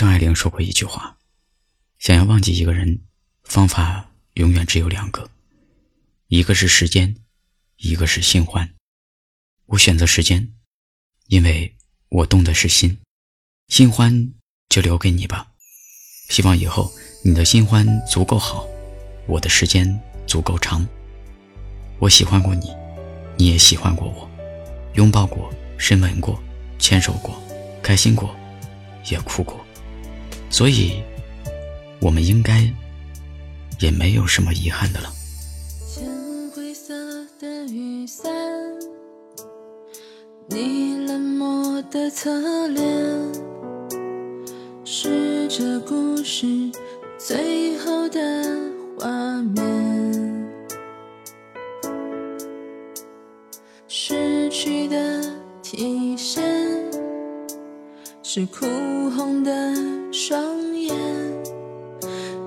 张爱玲说过一句话：“想要忘记一个人，方法永远只有两个，一个是时间，一个是新欢。我选择时间，因为我动的是心，新欢就留给你吧。希望以后你的新欢足够好，我的时间足够长。我喜欢过你，你也喜欢过我，拥抱过，深吻过，牵手过，开心过，也哭过。”所以，我们应该也没有什么遗憾的了。浅灰色的雨伞，你冷漠的侧脸，是这故事最后的画面。失去的体现，是哭红的。双眼，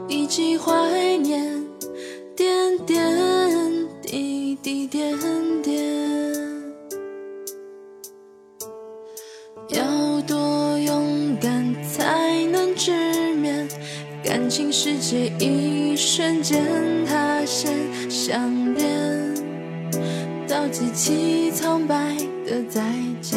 以及怀念，点点滴滴，点点。要多勇敢才能直面感情世界，一瞬间塌陷，相连到极其苍白的再见。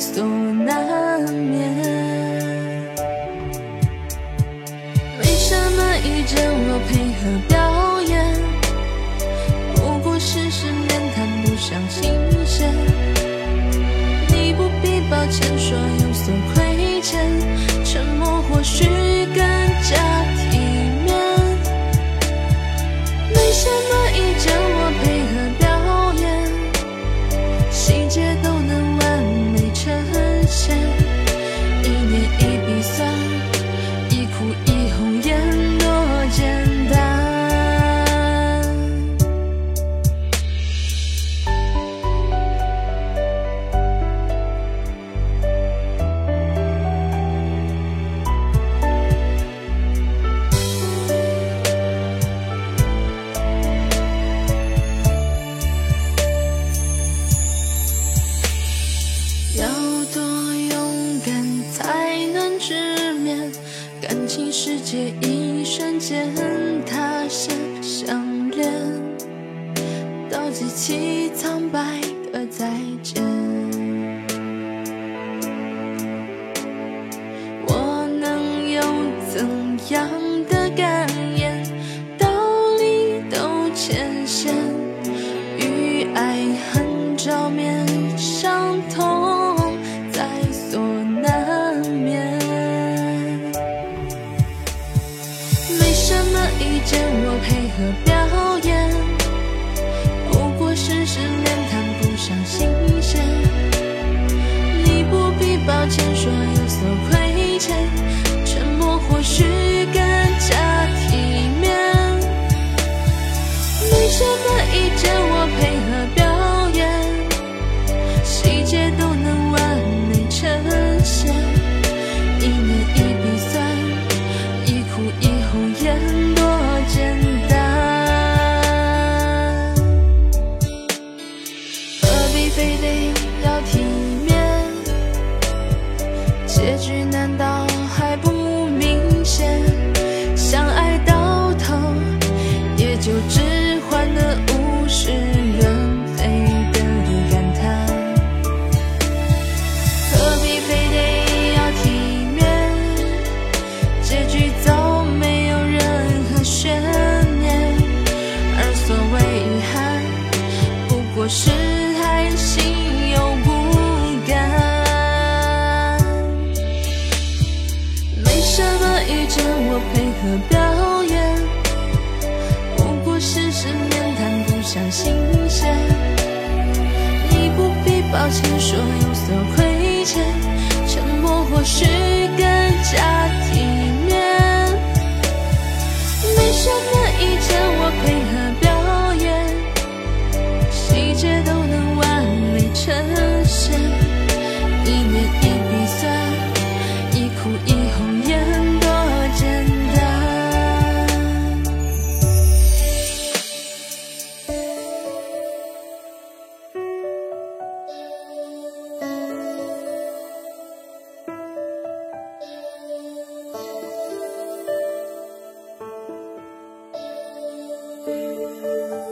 所难免没什么意见我配合表演？不过是失眠谈不上新鲜。你不必抱歉说是相恋，到极其苍白的再见，我能有怎样的感言？道理都浅显，与爱恨照面，相同沉默或许更加体面。没什么意见，我配合表演，细节都能完美呈现，一年一笔算，一哭一红颜多简单。何必非得要体面？结局难道上新鞋，你不必抱歉说有所亏欠，沉默或许更加体面。没什么意见，我配合表演，细节都能完美呈现，一年一笔算，一哭一。Música